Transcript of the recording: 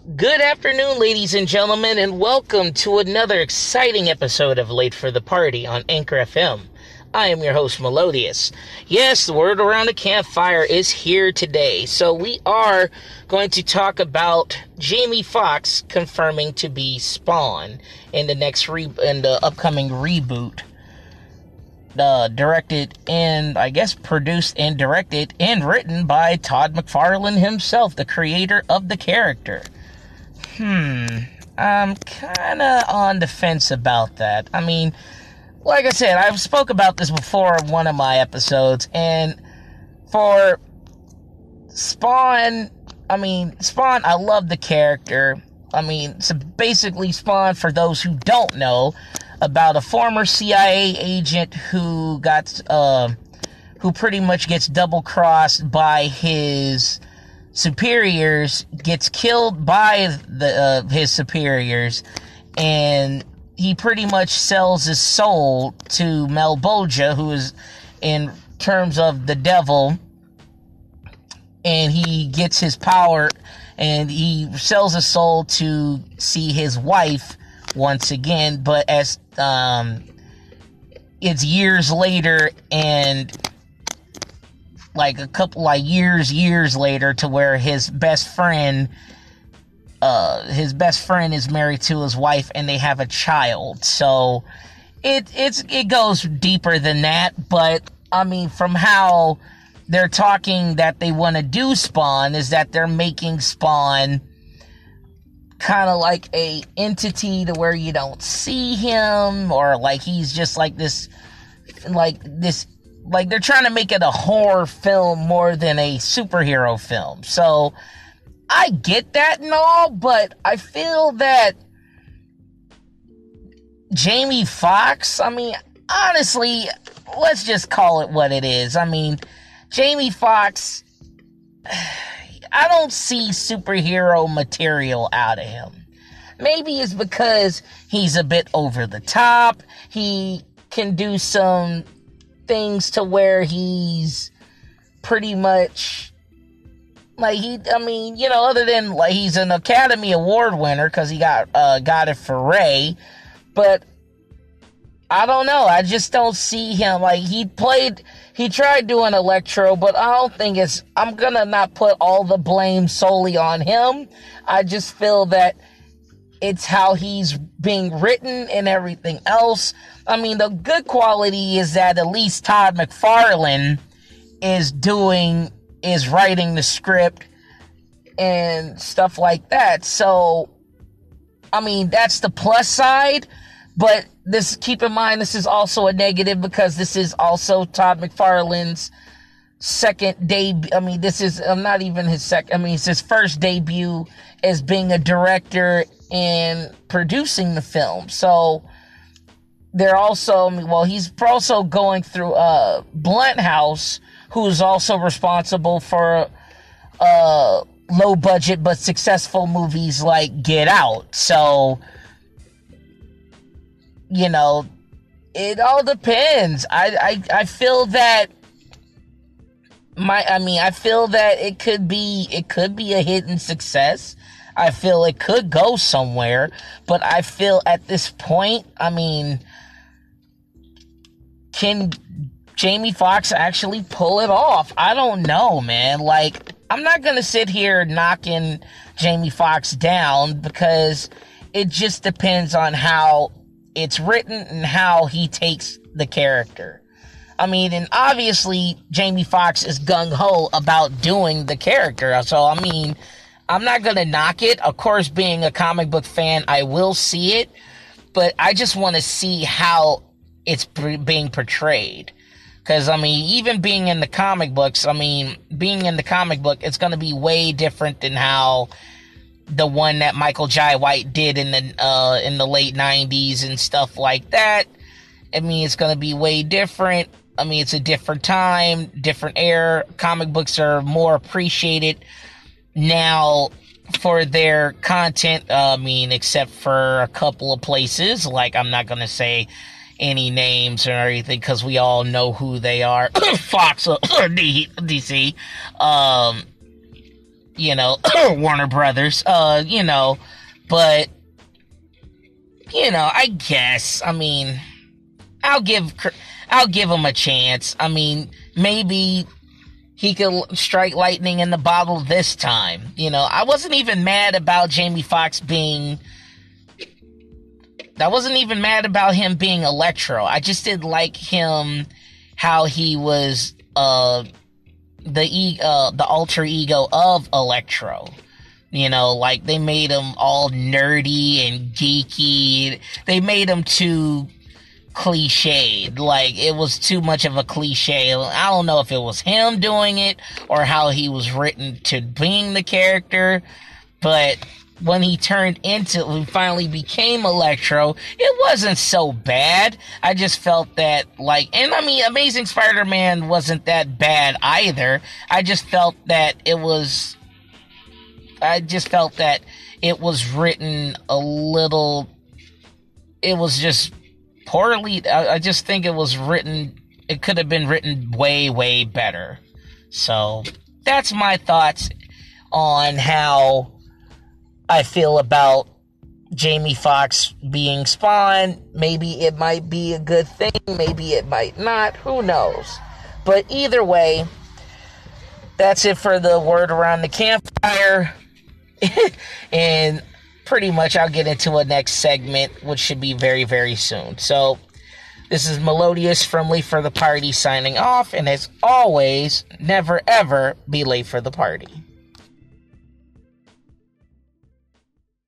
Good afternoon, ladies and gentlemen, and welcome to another exciting episode of Late for the Party on Anchor FM. I am your host, Melodious. Yes, the word around the campfire is here today. So we are going to talk about Jamie Foxx confirming to be Spawn in the next re- in the upcoming reboot. Uh, directed and I guess produced and directed and written by Todd McFarlane himself, the creator of the character. Hmm, I'm kind of on the fence about that. I mean, like I said, I've spoke about this before in one of my episodes, and for Spawn, I mean, Spawn, I love the character. I mean, basically, Spawn, for those who don't know, about a former CIA agent who got, uh, who pretty much gets double crossed by his superiors, gets killed by the uh, his superiors, and he pretty much sells his soul to Malebolgia, who is, in terms of the devil, and he gets his power, and he sells his soul to see his wife once again, but as um, it's years later and like a couple like years years later to where his best friend uh his best friend is married to his wife and they have a child. So it it's it goes deeper than that but i mean from how they're talking that they want to do spawn is that they're making spawn kind of like a entity to where you don't see him or like he's just like this like this like they're trying to make it a horror film more than a superhero film so i get that and all but i feel that jamie Foxx, I mean honestly let's just call it what it is i mean jamie Foxx I don't see superhero material out of him. Maybe it's because he's a bit over the top. He can do some things to where he's pretty much like he I mean, you know, other than like he's an Academy Award winner cuz he got uh got it for Ray, but I don't know. I just don't see him like he played he tried doing Electro, but I don't think it's, I'm gonna not put all the blame solely on him. I just feel that it's how he's being written and everything else. I mean, the good quality is that at least Todd McFarlane is doing, is writing the script and stuff like that. So, I mean, that's the plus side, but this keep in mind this is also a negative because this is also Todd McFarlane's second debut. I mean, this is um, not even his second. I mean, it's his first debut as being a director and producing the film. So they're also, well, he's also going through uh, Blumhouse, who's also responsible for uh, low budget but successful movies like Get Out. So you know, it all depends. I, I, I feel that my, I mean, I feel that it could be, it could be a hidden success. I feel it could go somewhere, but I feel at this point, I mean, can Jamie Foxx actually pull it off? I don't know, man. Like, I'm not gonna sit here knocking Jamie Foxx down because it just depends on how it's written and how he takes the character. I mean, and obviously Jamie Foxx is gung ho about doing the character. So I mean, I'm not gonna knock it. Of course, being a comic book fan, I will see it, but I just want to see how it's being portrayed. Because I mean, even being in the comic books, I mean, being in the comic book, it's gonna be way different than how the one that Michael Jai White did in the uh, in the late '90s and stuff like that. I mean, it's going to be way different. I mean, it's a different time, different era. Comic books are more appreciated now for their content. Uh, I mean, except for a couple of places, like I'm not going to say any names or anything because we all know who they are. Fox or DC. Um, you know, Warner Brothers, uh, you know, but you know, I guess, I mean, I'll give I'll give them a chance. I mean, maybe he could strike lightning in the bottle this time. You know, I wasn't even mad about Jamie Foxx being. I wasn't even mad about him being Electro. I just didn't like him, how he was uh the e uh the alter ego of Electro. You know, like they made him all nerdy and geeky. They made him too cliched. Like it was too much of a cliche. I don't know if it was him doing it or how he was written to being the character, but when he turned into he finally became Electro, it wasn't so bad. I just felt that like and I mean Amazing Spider-Man wasn't that bad either. I just felt that it was I just felt that it was written a little it was just poorly. I, I just think it was written. It could have been written way, way better. So that's my thoughts on how I feel about Jamie Foxx being Spawn. Maybe it might be a good thing, maybe it might not. Who knows? But either way, that's it for the word around the campfire. and pretty much I'll get into a next segment, which should be very, very soon. So, this is Melodious from for the Party signing off, and as always, never ever be late for the party.